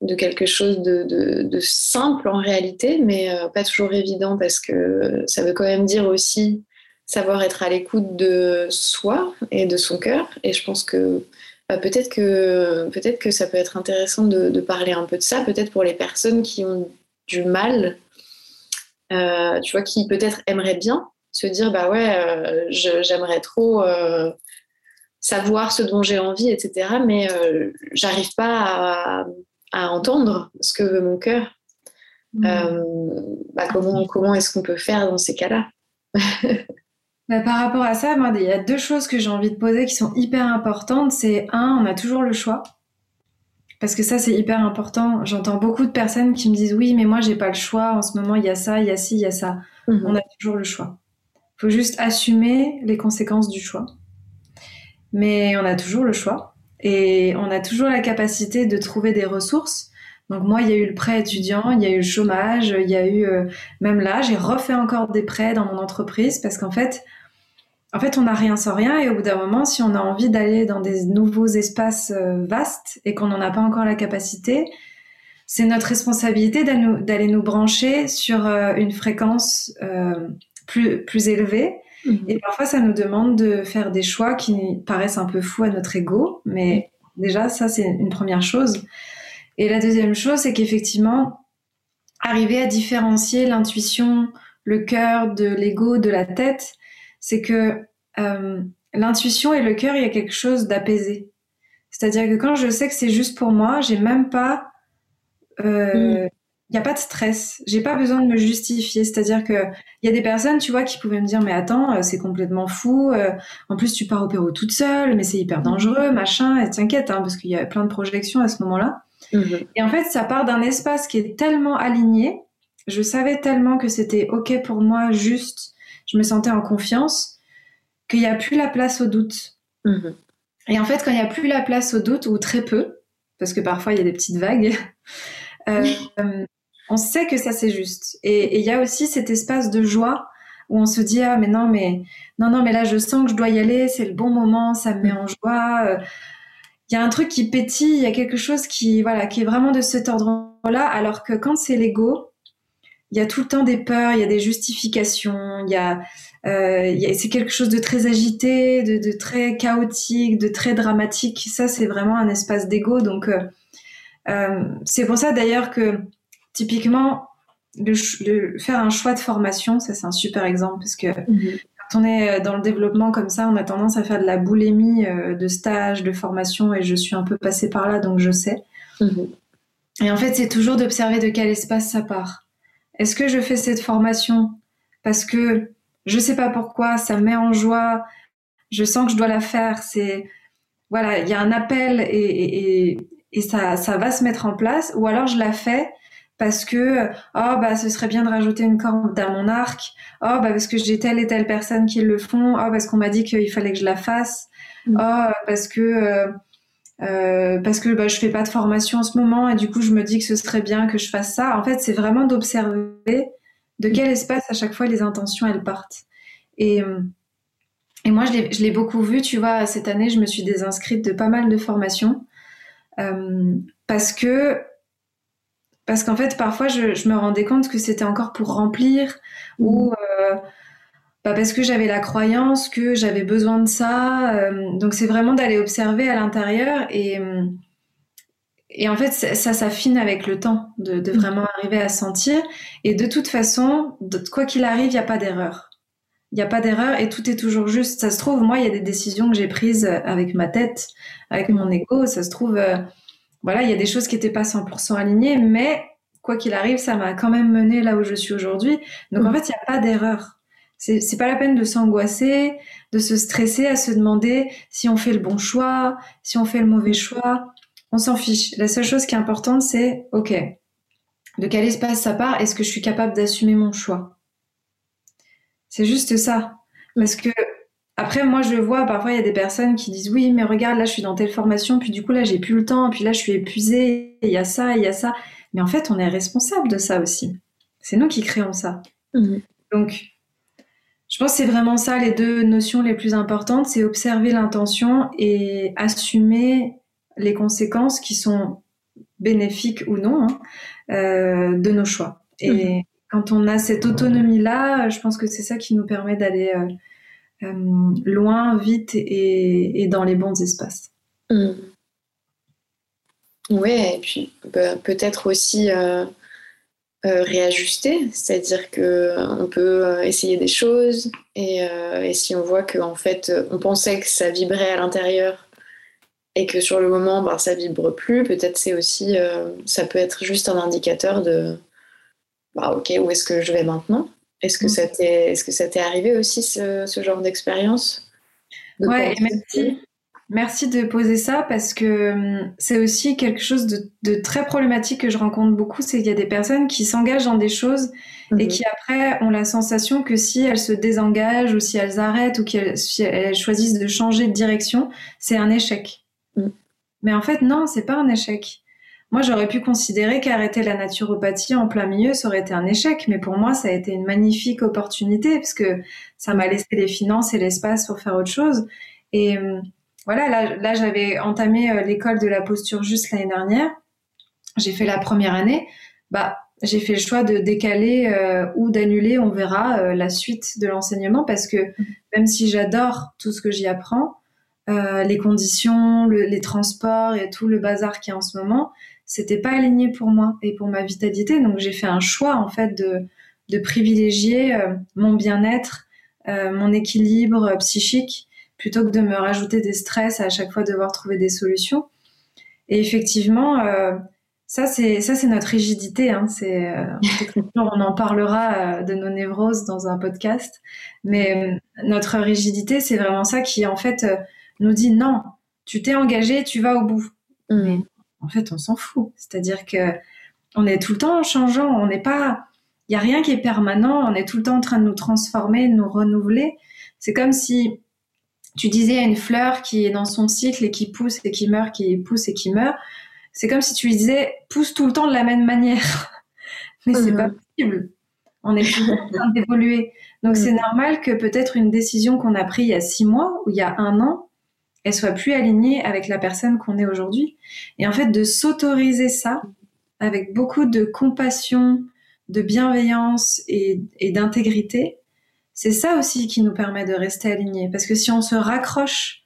de quelque chose de, simple en réalité, mais euh, pas toujours évident parce que ça veut quand même dire aussi savoir être à l'écoute de soi et de son cœur. Et je pense que bah, peut-être que peut-être que ça peut être intéressant de, parler un peu de ça, peut-être pour les personnes qui ont du mal, euh, tu vois, qui peut-être aimeraient bien se dire bah ouais, euh, j'aimerais trop savoir ce dont j'ai envie, etc. Mais j'arrive pas à, entendre ce que veut mon cœur. Mmh. Bah, comment comment est-ce qu'on peut faire dans ces cas-là?
Bah, par rapport à ça, moi, il y a deux choses que j'ai envie de poser qui sont hyper importantes. C'est un, on a toujours le choix. Parce que ça, c'est hyper important. J'entends beaucoup de personnes qui me disent oui, mais moi, j'ai pas le choix. En ce moment, il y a ça, il y a ci, il y a ça. Mhm. On a toujours le choix. Il faut juste assumer les conséquences du choix. Mais on a toujours le choix. Et on a toujours la capacité de trouver des ressources. Donc moi, il y a eu le prêt étudiant, il y a eu le chômage, il y a eu euh, même là, j'ai refait encore des prêts dans mon entreprise parce qu'en fait, en fait, on n'a rien sans rien et au bout d'un moment, si on a envie d'aller dans des nouveaux espaces euh, vastes et qu'on n'en a pas encore la capacité, c'est notre responsabilité d'aller nous, brancher sur euh, une fréquence plus, plus élevée. Mhm. Et parfois, ça nous demande de faire des choix qui paraissent un peu fous à notre ego, mais déjà, ça, c'est une première chose. Et la deuxième chose, c'est qu'effectivement, arriver à différencier l'intuition, le cœur de l'ego, de la tête, c'est que euh, l'intuition et le cœur, il y a quelque chose d'apaisé. C'est-à-dire que quand je sais que c'est juste pour moi, j'ai même pas, euh, mm. Il n'y a pas de stress. J'ai pas besoin de me justifier. C'est-à-dire que il y a des personnes, tu vois, qui pouvaient me dire, mais attends, euh, c'est complètement fou. en plus, tu pars au Pérou toute seule, mais c'est hyper dangereux, machin. Et t'inquiète, hein, parce qu'il y a plein de projections à ce moment-là. Mhm. Et en fait, ça part d'un espace qui est tellement aligné. Je savais tellement que c'était OK pour moi, juste. Je me sentais en confiance qu'il n'y a plus la place au doute. Mhm. Et en fait, quand il n'y a plus la place au doute, ou très peu, parce que parfois il y a des petites vagues, euh, on sait que ça c'est juste. Et il y a aussi cet espace de joie où on se dit ah mais non mais non non mais là je sens que je dois y aller, c'est le bon moment, ça me met en joie. Euh, il y a un truc qui pétille, il y a quelque chose qui, voilà, qui est vraiment de cet ordre-là, alors que quand c'est l'ego, il y a tout le temps des peurs, il y a des justifications, il y a, euh, c'est quelque chose de très agité, de, très chaotique, de très dramatique. Ça, c'est vraiment un espace d'ego. Donc, euh, c'est pour ça d'ailleurs que typiquement, le, faire un choix de formation, ça c'est un super exemple parce que mhm quand on est euh, dans le développement comme ça, on a tendance à faire de la boulémie euh, de stage, de formation, et je suis un peu passée par là, donc je sais. Mhm. Et en fait, c'est toujours d'observer de quel espace ça part. Est-ce que je fais cette formation parce que je sais pas pourquoi, ça me met en joie, je sens que je dois la faire, c'est voilà, il y a un appel et, et ça, ça va se mettre en place, ou alors je la fais parce que oh bah ce serait bien de rajouter une corde à mon arc. Oh bah parce que j'ai telle et telle personne qui le font. Oh parce qu'on m'a dit qu'il fallait que je la fasse. Mm. oh parce que euh, euh, parce que bah, je fais pas de formation en ce moment et du coup je me dis que ce serait bien que je fasse ça. En fait c'est vraiment d'observer de quel espace à chaque fois les intentions elles partent. Et et moi je l'ai beaucoup vu tu vois cette année je me suis désinscrite de pas mal de formations euh, parce que parce qu'en fait, parfois, je, me rendais compte que c'était encore pour remplir ou mmh. euh, bah, parce que j'avais la croyance que j'avais besoin de ça. Euh, donc, c'est vraiment d'aller observer à l'intérieur et, et en fait, ça s'affine avec le temps, de, de, mmh. vraiment arriver à sentir. Et de toute façon, quoi qu'il arrive, il n'y a pas d'erreur. Il n'y a pas d'erreur et tout est toujours juste. Ça se trouve, moi, il y a des décisions que j'ai prises avec ma tête, avec mon ego. Ça se trouve. Euh, voilà, il y a des choses qui n'étaient pas 100% alignées, mais quoi qu'il arrive, ça m'a quand même mené là où je suis aujourd'hui. Donc en mm. fait, il n'y a pas d'erreur. C'est pas la peine de s'angoisser, de se stresser, à se demander si on fait le bon choix, si on fait le mauvais choix. On s'en fiche. La seule chose qui est importante, c'est OK, de quel espace ça part Est-ce que je suis capable d'assumer mon choix? C'est juste ça. Parce que après, moi, je vois, parfois, il y a des personnes qui disent oui, mais regarde, là, je suis dans telle formation, puis du coup, là, j'ai plus le temps, puis là, je suis épuisée, il y a ça, il y a ça. Mais en fait, on est responsable de ça aussi. C'est nous qui créons ça. Mhm. Donc, je pense que c'est vraiment ça les deux notions les plus importantes, c'est observer l'intention et assumer les conséquences qui sont bénéfiques ou non hein, euh, de nos choix. Et mhm. quand on a cette autonomie-là, je pense que c'est ça qui nous permet d'aller euh, loin, vite et, dans les bons espaces.
Mm. Oui, et puis bah, peut-être aussi euh, euh, réajuster, c'est-à-dire qu'on peut essayer des choses et, si on voit qu'en fait on pensait que ça vibrait à l'intérieur et que sur le moment ben, ça vibre plus, peut-être c'est aussi ça peut être juste un indicateur de bah, ok où est-ce que je vais maintenant? Est-ce que, mm. ça t'est, est-ce que ça t'est arrivé aussi, ce, genre d'expérience
Ouais, merci. Merci de poser ça parce que hum, c'est aussi quelque chose de, très problématique que je rencontre beaucoup. C'est qu'il y a des personnes qui s'engagent dans des choses et mhm. qui après ont la sensation que si elles se désengagent ou si elles arrêtent ou si elles choisissent de changer de direction, c'est un échec. Mm. Mais en fait, non, c'est pas un échec. Moi, j'aurais pu considérer qu'arrêter la naturopathie en plein milieu, ça aurait été un échec. Mais pour moi, ça a été une magnifique opportunité parce que ça m'a laissé les finances et l'espace pour faire autre chose. Et euh, voilà, là, j'avais entamé euh, l'école de la posture juste l'année dernière. J'ai fait la première année. Bah, j'ai fait le choix de décaler euh, ou d'annuler, on verra, la suite de l'enseignement parce que même si j'adore tout ce que j'y apprends, les conditions, les transports et tout le bazar qui est en ce moment, c'était pas aligné pour moi et pour ma vitalité. Donc j'ai fait un choix en fait de, de privilégier mon bien-être, mon équilibre psychique plutôt que de me rajouter des stress à chaque fois devoir trouver des solutions. Et effectivement, ça, c'est ça, c'est notre rigidité. Hein. C'est euh, on en parlera euh, de nos névroses dans un podcast, mais euh, notre rigidité, c'est vraiment ça qui en fait nous dit non, tu t'es engagé, tu vas au bout.
Mmh.
En fait, on s'en fout. C'est-à-dire que on est tout le temps changeant. On n'est pas, il y a rien qui est permanent. On est tout le temps en train de nous transformer, de nous renouveler. C'est comme si tu disais à une fleur qui est dans son cycle et qui pousse et qui meurt, qui pousse et qui meurt c'est comme si tu lui disais pousse tout le temps de la même manière. Mais c'est pas mhm. possible. On est toujours en train d'évoluer. Donc c'est mhm. normal que peut-être une décision qu'on a prise il y a six mois ou il y a un an, elle soit plus alignée avec la personne qu'on est aujourd'hui. Et en fait, de s'autoriser ça avec beaucoup de compassion, de bienveillance et, d'intégrité, c'est ça aussi qui nous permet de rester alignés. Parce que si on se raccroche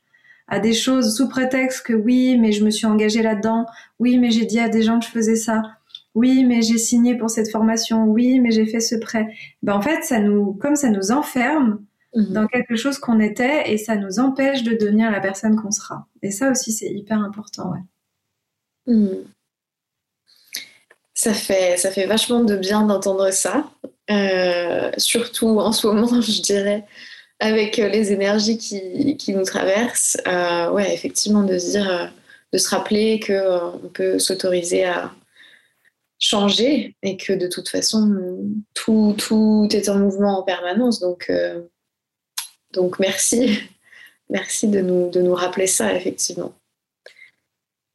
à des choses sous prétexte que oui, mais je me suis engagée là-dedans, oui, mais j'ai dit à des gens que je faisais ça, oui, mais j'ai signé pour cette formation, oui, mais j'ai fait ce prêt. Ben, en fait, ça nous, comme ça nous enferme mhm. dans quelque chose qu'on était et ça nous empêche de devenir la personne qu'on sera. Et ça aussi, c'est hyper important, ouais.
Mhm. Ça fait, ça fait vachement de bien d'entendre ça, euh, surtout en ce moment, je dirais, avec euh, les énergies qui, qui nous traversent, euh, ouais, effectivement, de se dire, de se rappeler qu'on peut s'autoriser à changer et que de toute façon, tout, tout est en mouvement en permanence. Donc, donc merci. Merci de nous, de nous rappeler ça, effectivement.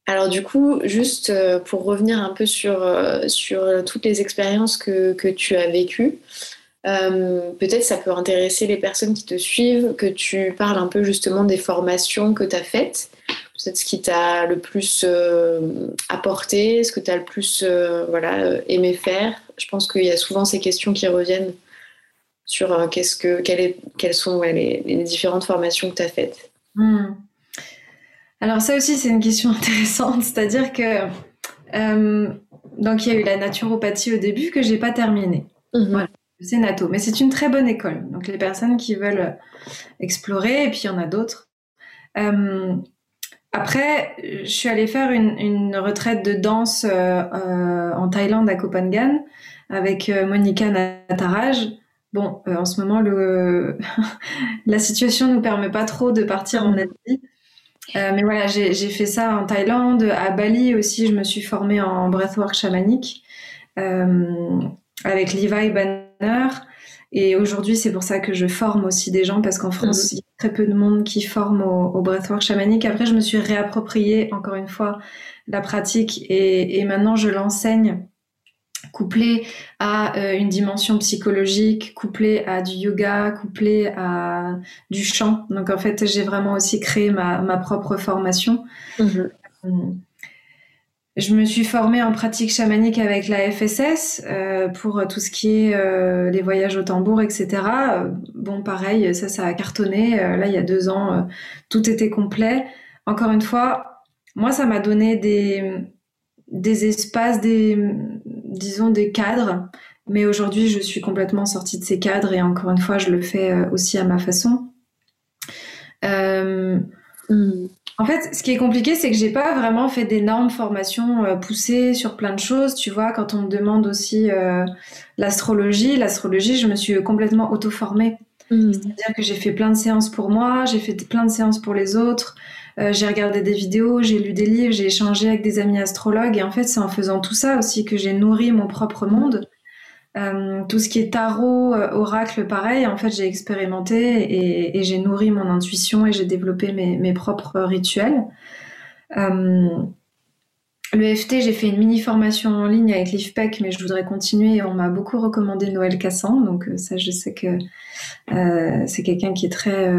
Alors du coup, juste pour revenir un peu sur, sur toutes les expériences que, que tu as vécues, euh, peut-être ça peut intéresser les personnes qui te suivent, que tu parles un peu justement des formations que tu as faites, peut-être ce qui t'a le plus euh, apporté, ce que tu as le plus euh, voilà, aimé faire. Je pense qu'il y a souvent ces questions qui reviennent sur qu'est-ce que, quelles, quelles sont les, les, différentes formations que tu as faites.
Hmm. Alors ça aussi c'est une question intéressante, c'est-à-dire que donc il y a eu la naturopathie au début que j'ai pas terminée.
Mhm. Voilà
c'est Nato, mais c'est une très bonne école. Donc les personnes qui veulent explorer, et puis il y en a d'autres. Euh, après, je suis allée faire une, retraite de danse euh, euh, en Thaïlande à Koh Phangan avec Monica Nataraj. Bon, en ce moment, le... la situation ne nous permet pas trop de partir en Asie. mais voilà, j'ai fait ça en Thaïlande, à Bali aussi, je me suis formée en breathwork chamanique avec Levi Banner. Et aujourd'hui, c'est pour ça que je forme aussi des gens, parce qu'en France, mhm. il y a très peu de monde qui forme au, breathwork chamanique. Après, je me suis réapproprié, encore une fois, la pratique et, maintenant, je l'enseigne couplé à euh, une dimension psychologique, couplé à du yoga, couplé à du chant. Donc, en fait, j'ai vraiment aussi créé ma, propre formation.
Mhm.
Euh, je me suis formée en pratique chamanique avec la FSS euh, pour tout ce qui est euh, les voyages au tambour, etc. bon, pareil, ça, ça a cartonné. Euh, là, il y a deux ans, tout était complet. Encore une fois, moi, ça m'a donné des, des espaces, des, disons, des cadres. Mais aujourd'hui, je suis complètement sortie de ces cadres et encore une fois, je le fais aussi à ma façon.
Mm.
En fait, ce qui est compliqué, c'est que j'ai pas vraiment fait d'énormes formations euh, poussées sur plein de choses. Tu vois, quand on me demande aussi euh, l'astrologie, l'astrologie, je me suis complètement auto-formée.
Mm.
C'est-à-dire que j'ai fait plein de séances pour moi, j'ai fait plein de séances pour les autres, euh, j'ai regardé des vidéos, j'ai lu des livres, j'ai échangé avec des amis astrologues. Et en fait, c'est en faisant tout ça aussi que j'ai nourri mon propre monde. Euh, tout ce qui est tarot, euh, oracle, pareil, en fait, j'ai expérimenté et, j'ai nourri mon intuition et j'ai développé mes, propres rituels. le FT, j'ai fait une mini formation en ligne avec l'IFPEC, mais je voudrais continuer. On m'a beaucoup recommandé Noël Cassan, donc ça, je sais que c'est quelqu'un qui est très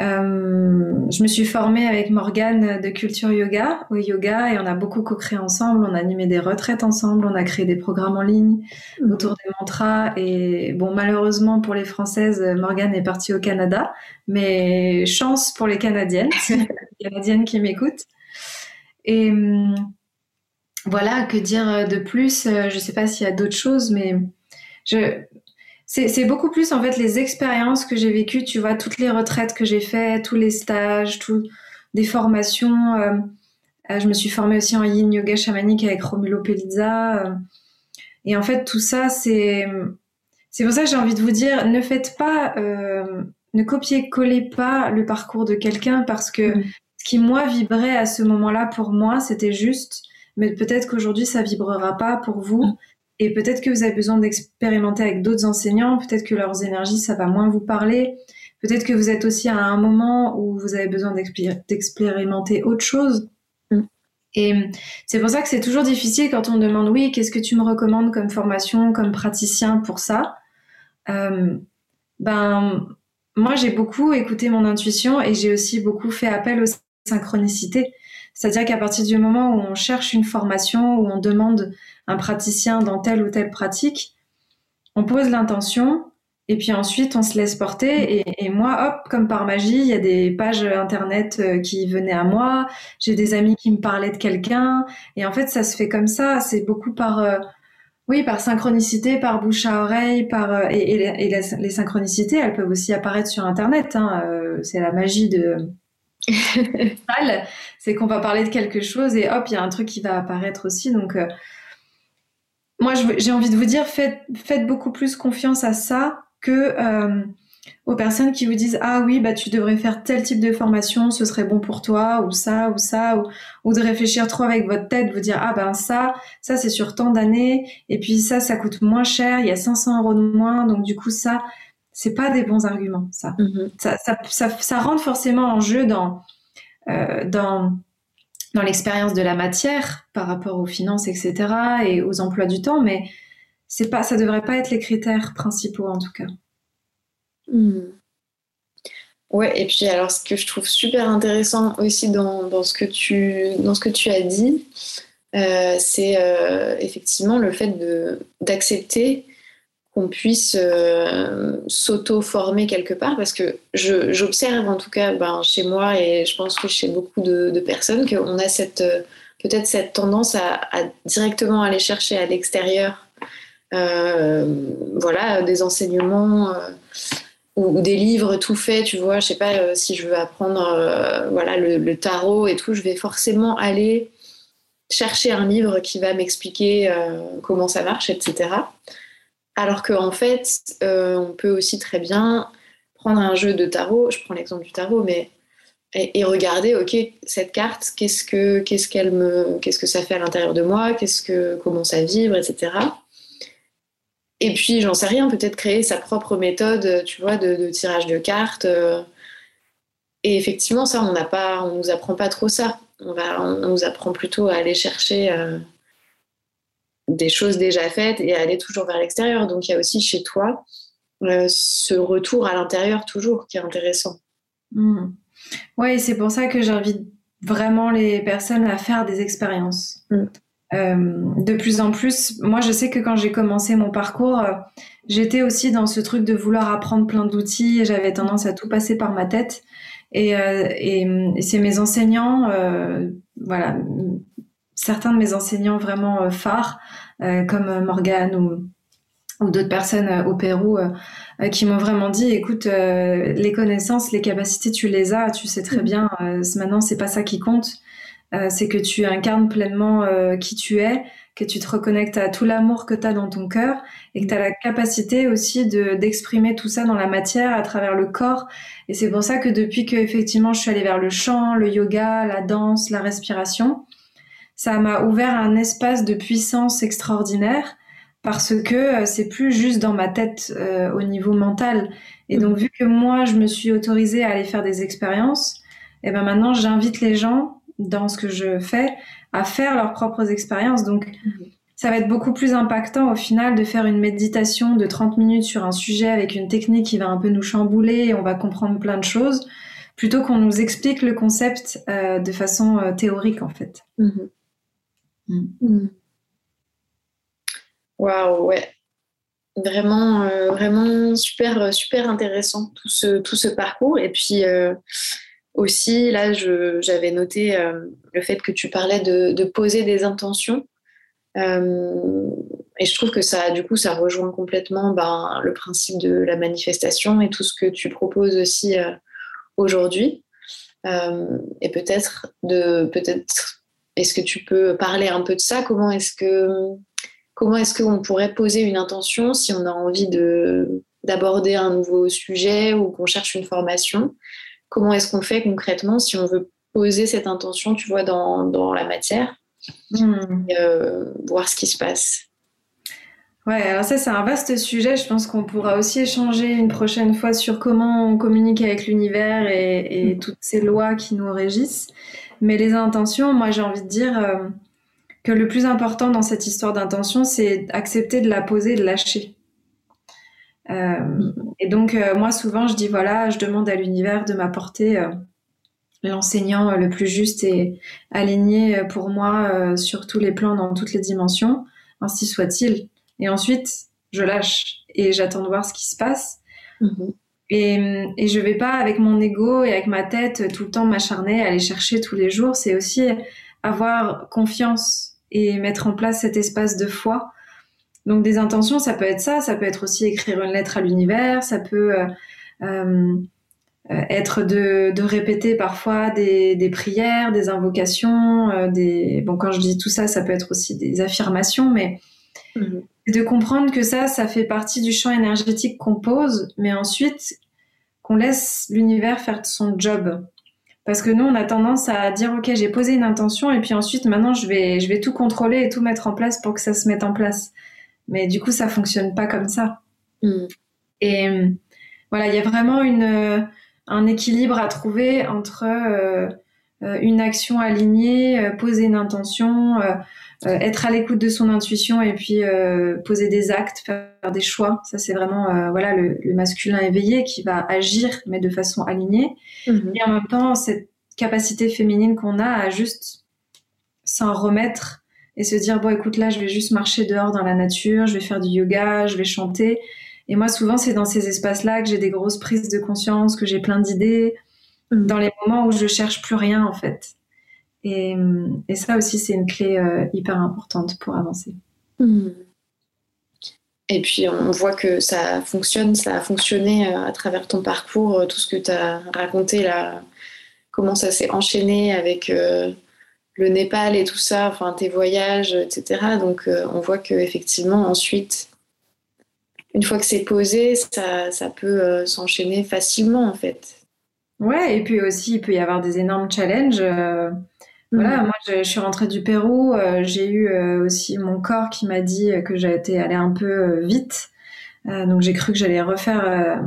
euh, je me suis formée avec Morgane de Culture Yoga au yoga et on a beaucoup co-créé ensemble. On a animé des retraites ensemble, on a créé des programmes en ligne mmh. autour des mantras. Et bon, malheureusement pour les Françaises, Morgane est partie au Canada, mais chance pour les Canadiennes, les Canadiennes qui m'écoutent. Et hum, voilà, que dire de plus? Je ne sais pas s'il y a d'autres choses, mais je... c'est beaucoup plus en fait les expériences que j'ai vécues, tu vois, toutes les retraites que j'ai faites, tous les stages, tout, des formations. Euh, euh, je me suis formée aussi en yin yoga chamanique avec Romulo Pelizza. et en fait, tout ça, c'est c'est pour ça que j'ai envie de vous dire, ne faites pas, ne copiez-collez pas le parcours de quelqu'un parce que mmh ce qui moi vibrait à ce moment-là pour moi, c'était juste, mais peut-être qu'aujourd'hui ça vibrera pas pour vous. Mm. Et peut-être que vous avez besoin d'expérimenter avec d'autres enseignants, peut-être que leurs énergies, ça va moins vous parler. Peut-être que vous êtes aussi à un moment où vous avez besoin d'expérimenter autre chose. Mm. Et c'est pour ça que c'est toujours difficile quand on demande oui, qu'est-ce que tu me recommandes comme formation, comme praticien pour ça? Euh, Ben, moi j'ai beaucoup écouté mon intuition et j'ai aussi beaucoup fait appel aussi synchronicité. C'est-à-dire qu'à partir du moment où on cherche une formation, où on demande un praticien dans telle ou telle pratique, on pose l'intention et puis ensuite on se laisse porter. Et, moi, hop, comme par magie, il y a des pages internet euh, qui venaient à moi, j'ai des amis qui me parlaient de quelqu'un. Et en fait, ça se fait comme ça. C'est beaucoup par... Euh, oui, par synchronicité, par bouche à oreille, par euh, et, les, synchronicités, elles peuvent aussi apparaître sur Internet. Hein, c'est la magie de c'est qu'on va parler de quelque chose et hop, il y a un truc qui va apparaître aussi. Donc, euh, moi, j'ai envie de vous dire, faites, faites, beaucoup plus confiance à ça que euh, aux personnes qui vous disent ah oui, bah tu devrais faire tel type de formation, ce serait bon pour toi, ou ça, ou ça, ou, de réfléchir trop avec votre tête, vous dire ah ben ça, ça c'est sur tant d'années, et puis ça, ça coûte moins cher, il y a 500 euros de moins, donc du coup ça c'est pas des bons arguments, ça. Mm-hmm. ça, ça, ça, rentre forcément en jeu dans, euh, dans, dans l'expérience de la matière par rapport aux finances, etc., et aux emplois du temps, mais c'est pas, ça devrait pas être les critères principaux en tout cas.
Mm. Ouais, et puis alors ce que je trouve super intéressant aussi dans, dans ce, que tu, dans ce que tu as dit, euh, c'est euh, effectivement le fait d'accepter qu'on puisse euh, s'auto-former quelque part, parce que j'observe en tout cas ben, chez moi et je pense que chez beaucoup de, personnes qu'on a cette euh, peut-être cette tendance à, directement aller chercher à l'extérieur euh, voilà, des enseignements ou, des livres tout faits, tu vois, je sais pas si je veux apprendre voilà, le, le, tarot et tout, je vais forcément aller chercher un livre qui va m'expliquer comment ça marche, etc. Alors qu'en fait, euh, on peut aussi très bien prendre un jeu de tarot, je prends l'exemple du tarot, mais et, regarder, ok, cette carte, qu'est-ce que qu'elle me, qu'est-ce que ça fait à l'intérieur de moi, qu'est-ce que comment ça vibre, etc. Et puis, j'en sais rien, peut-être créer sa propre méthode, tu vois, de, tirage de cartes. Euh. Et effectivement, ça, on n'a pas, on nous apprend pas trop ça. On nous apprend plutôt à aller chercher. Euh, des choses déjà faites et aller toujours vers l'extérieur. Donc il y a aussi chez toi euh, ce retour à l'intérieur toujours qui est intéressant.
Hmm. Oui, c'est pour ça que j'invite vraiment les personnes à faire des expériences. Hmm. Euh, de plus en plus, moi je sais que quand j'ai commencé mon parcours, euh, j'étais aussi dans ce truc de vouloir apprendre plein d'outils et j'avais tendance à tout passer par ma tête. Et, et c'est mes enseignants, voilà, certains de mes enseignants vraiment euh, phares, euh, comme euh, Morgane ou, ou d'autres personnes au Pérou, qui m'ont vraiment dit, écoute, les connaissances, les capacités, tu les as, tu sais très mm. bien, maintenant, c'est pas ça qui compte. c'est que tu incarnes pleinement qui tu es, que tu te reconnectes à tout l'amour que tu as dans ton cœur et que tu as la capacité aussi de d'exprimer tout ça dans la matière à travers le corps. Et c'est pour ça que depuis que effectivement je suis allée vers le chant, le yoga, la danse, la respiration, ça m'a ouvert un espace de puissance extraordinaire parce que euh, c'est plus juste dans ma tête euh, au niveau mental. Et donc, vu que moi, je me suis autorisée à aller faire des expériences, et ben maintenant j'invite les gens dans ce que je fais à faire leurs propres expériences. Donc ça va être beaucoup plus impactant au final de faire une méditation de 30 minutes sur un sujet avec une technique qui va un peu nous chambouler et on va comprendre plein de choses plutôt qu'on nous explique le concept euh, de façon euh, théorique en fait. Mhm.
Mm. Mm. Waouh, ouais. Vraiment, euh, vraiment super, super intéressant tout ce, tout ce parcours. Et puis aussi, là, j'avais noté le fait que tu parlais de, poser des intentions. et je trouve que ça, du coup, ça rejoint complètement ben, le principe de la manifestation et tout ce que tu proposes aussi aujourd'hui. Euh, et peut-être de peut-être est-ce que tu peux parler un peu de ça? Comment est-ce que comment est-ce qu'on pourrait poser une intention si on a envie de d'aborder un nouveau sujet ou qu'on cherche une formation? Comment est-ce qu'on fait concrètement si on veut poser cette intention, tu vois, dans, dans la matière, hmm. euh, voir ce qui se passe
Ouais, alors ça c'est un vaste sujet. Je pense qu'on pourra aussi échanger une prochaine fois sur comment on communique avec l'univers et, toutes ces lois qui nous régissent. Mais les intentions, moi j'ai envie de dire euh, que le plus important dans cette histoire d'intention, c'est accepter de la poser, de lâcher. Euh, et donc euh, moi souvent je dis voilà, je demande à l'univers de m'apporter l'enseignant le plus juste et aligné pour moi sur tous les plans, dans toutes les dimensions, ainsi soit-il. Et ensuite, je lâche et j'attends de voir ce qui se passe. Mhm. Et, et je vais pas avec mon ego et avec ma tête tout le temps m'acharner, aller chercher tous les jours. C'est aussi avoir confiance et mettre en place cet espace de foi. Donc des intentions, ça peut être ça, ça peut être aussi écrire une lettre à l'univers, ça peut euh, euh, être de, répéter parfois des, prières, des invocations, euh, bon quand je dis tout ça, ça peut être aussi des affirmations, mais mhm de comprendre que ça, ça fait partie du champ énergétique qu'on pose, mais ensuite qu'on laisse l'univers faire son job. Parce que nous, on a tendance à dire, OK, j'ai posé une intention, et puis ensuite, maintenant, je vais, je vais tout contrôler et tout mettre en place pour que ça se mette en place. Mais du coup, ça fonctionne pas comme ça. Mm. Et voilà, il y a vraiment une, un équilibre à trouver entre euh, euh, une action alignée, euh, poser une intention, euh, être à l'écoute de son intuition et puis euh, poser des actes, faire des choix. Ça, c'est vraiment euh, voilà le, masculin éveillé qui va agir, mais de façon alignée. Mhm. Et en même temps, cette capacité féminine qu'on a à juste s'en remettre et se dire bon, écoute, là, je vais juste marcher dehors dans la nature, je vais faire du yoga, je vais chanter. Et moi, souvent, c'est dans ces espaces-là que j'ai des grosses prises de conscience, que j'ai plein d'idées, mhm. dans les moments où je cherche plus rien, en fait. Et, et ça aussi, c'est une clé euh, hyper importante pour avancer. Hmm.
Et puis, on voit que ça fonctionne, ça a fonctionné euh, à travers ton parcours, euh, tout ce que tu as raconté là, comment ça s'est enchaîné avec le Népal et tout ça, enfin tes voyages, etc. Donc, on voit que effectivement, ensuite, une fois que c'est posé, ça, ça peut s'enchaîner facilement en fait.
Ouais, et puis aussi, il peut y avoir des énormes challenges. Voilà, mhm. moi je, suis rentrée du Pérou, euh, j'ai eu euh, aussi mon corps qui m'a dit que été allée un peu euh, vite, donc j'ai cru que j'allais refaire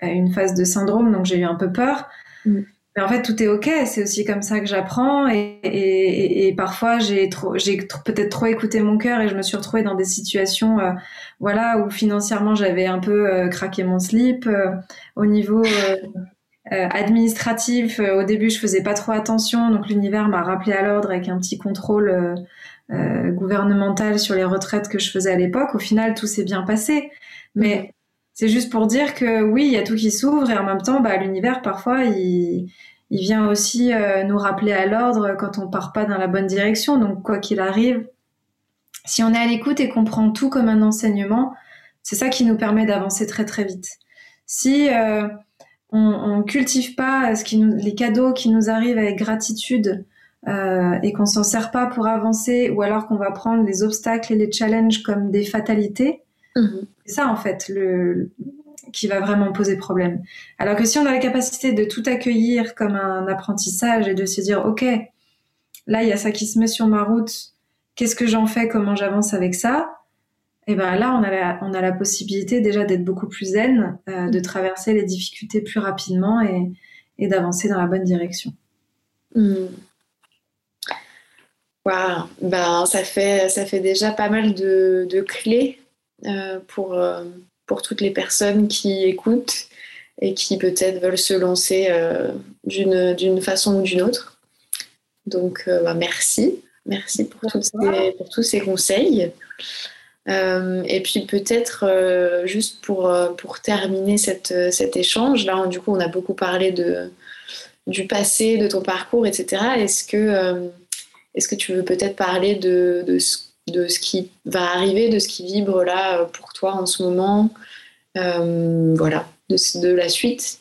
une phase de syndrome, donc j'ai eu un peu peur. Mhm. Mais en fait tout est ok, c'est aussi comme ça que j'apprends et, et, et, parfois j'ai trop, j'ai peut-être trop écouté mon cœur et je me suis retrouvée dans des situations, voilà, où financièrement j'avais un peu craqué mon slip, au niveau euh, administratif, euh, au début, je faisais pas trop attention, donc l'univers m'a rappelé à l'ordre avec un petit contrôle euh, gouvernemental sur les retraites que je faisais à l'époque. Au final, tout s'est bien passé, mais c'est juste pour dire que oui, il y a tout qui s'ouvre et en même temps, bah, l'univers parfois il, il vient aussi nous rappeler à l'ordre quand on part pas dans la bonne direction. Donc quoi qu'il arrive, si on est à l'écoute et qu'on prend tout comme un enseignement, c'est ça qui nous permet d'avancer très très vite. Si euh, on, ne cultive pas ce qui nous, les cadeaux qui nous arrivent avec gratitude euh, et qu'on s'en sert pas pour avancer, ou alors qu'on va prendre les obstacles et les challenges comme des fatalités, mhm. c'est ça en fait le, qui va vraiment poser problème. Alors que si on a la capacité de tout accueillir comme un apprentissage et de se dire ok, là il y a ça qui se met sur ma route, qu'est-ce que j'en fais, comment j'avance avec ça, et ben là, on a la, on a la possibilité déjà d'être beaucoup plus zen, euh, de traverser les difficultés plus rapidement et, et d'avancer dans la bonne direction.
Hmm. Ben, ça, fait, ça fait déjà pas mal de, clés euh, pour, euh, pour toutes les personnes qui écoutent et qui peut-être veulent se lancer euh, d'une façon ou d'une autre. Donc, bah, merci. Merci pour, pour tous ces conseils. Et puis peut-être juste pour, pour terminer cette, cet échange, là du coup on a beaucoup parlé de, du passé, de ton parcours, etc. Est-ce que est-ce que tu veux peut-être parler de, de, ce, qui va arriver, de ce qui vibre là euh, pour toi en ce moment euh, Voilà, de, la suite?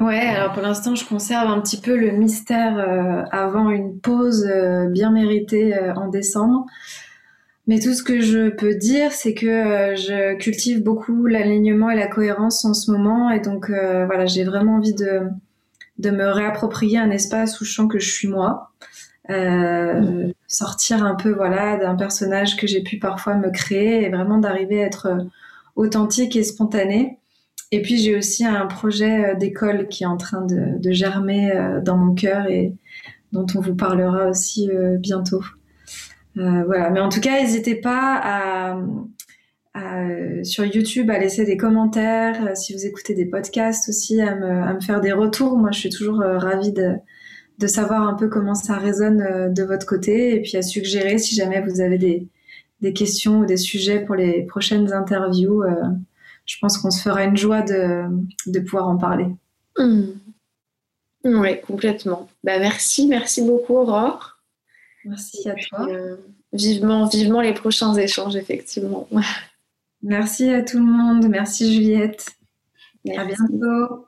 Ouais, alors pour l'instant, je conserve un petit peu le mystère euh, avant une pause bien méritée en décembre. Mais tout ce que je peux dire, c'est que je cultive beaucoup l'alignement et la cohérence en ce moment. Et donc, voilà, j'ai vraiment envie de, de me réapproprier un espace où je sens que je suis moi. Euh, sortir un peu voilà d'un personnage que j'ai pu parfois me créer et vraiment d'arriver à être euh, authentique et spontané. Et puis j'ai aussi un projet euh, d'école qui est en train de, germer dans mon cœur et dont on vous parlera aussi bientôt. Voilà, mais en tout cas, n'hésitez pas à, sur YouTube à laisser des commentaires, si vous écoutez des podcasts aussi, à me, faire des retours. Moi, je suis toujours ravie de, de savoir un peu comment ça résonne euh, de votre côté et puis à suggérer si jamais vous avez des, questions ou des sujets pour les prochaines interviews. Euh, je pense qu'on se fera une joie de, pouvoir en parler.
Mmh. Oui, complètement. Bah, merci, merci beaucoup Aurore.
Merci à toi. Euh,
vivement, vivement les prochains échanges, effectivement.
Merci à tout le monde. Merci Juliette. À bientôt.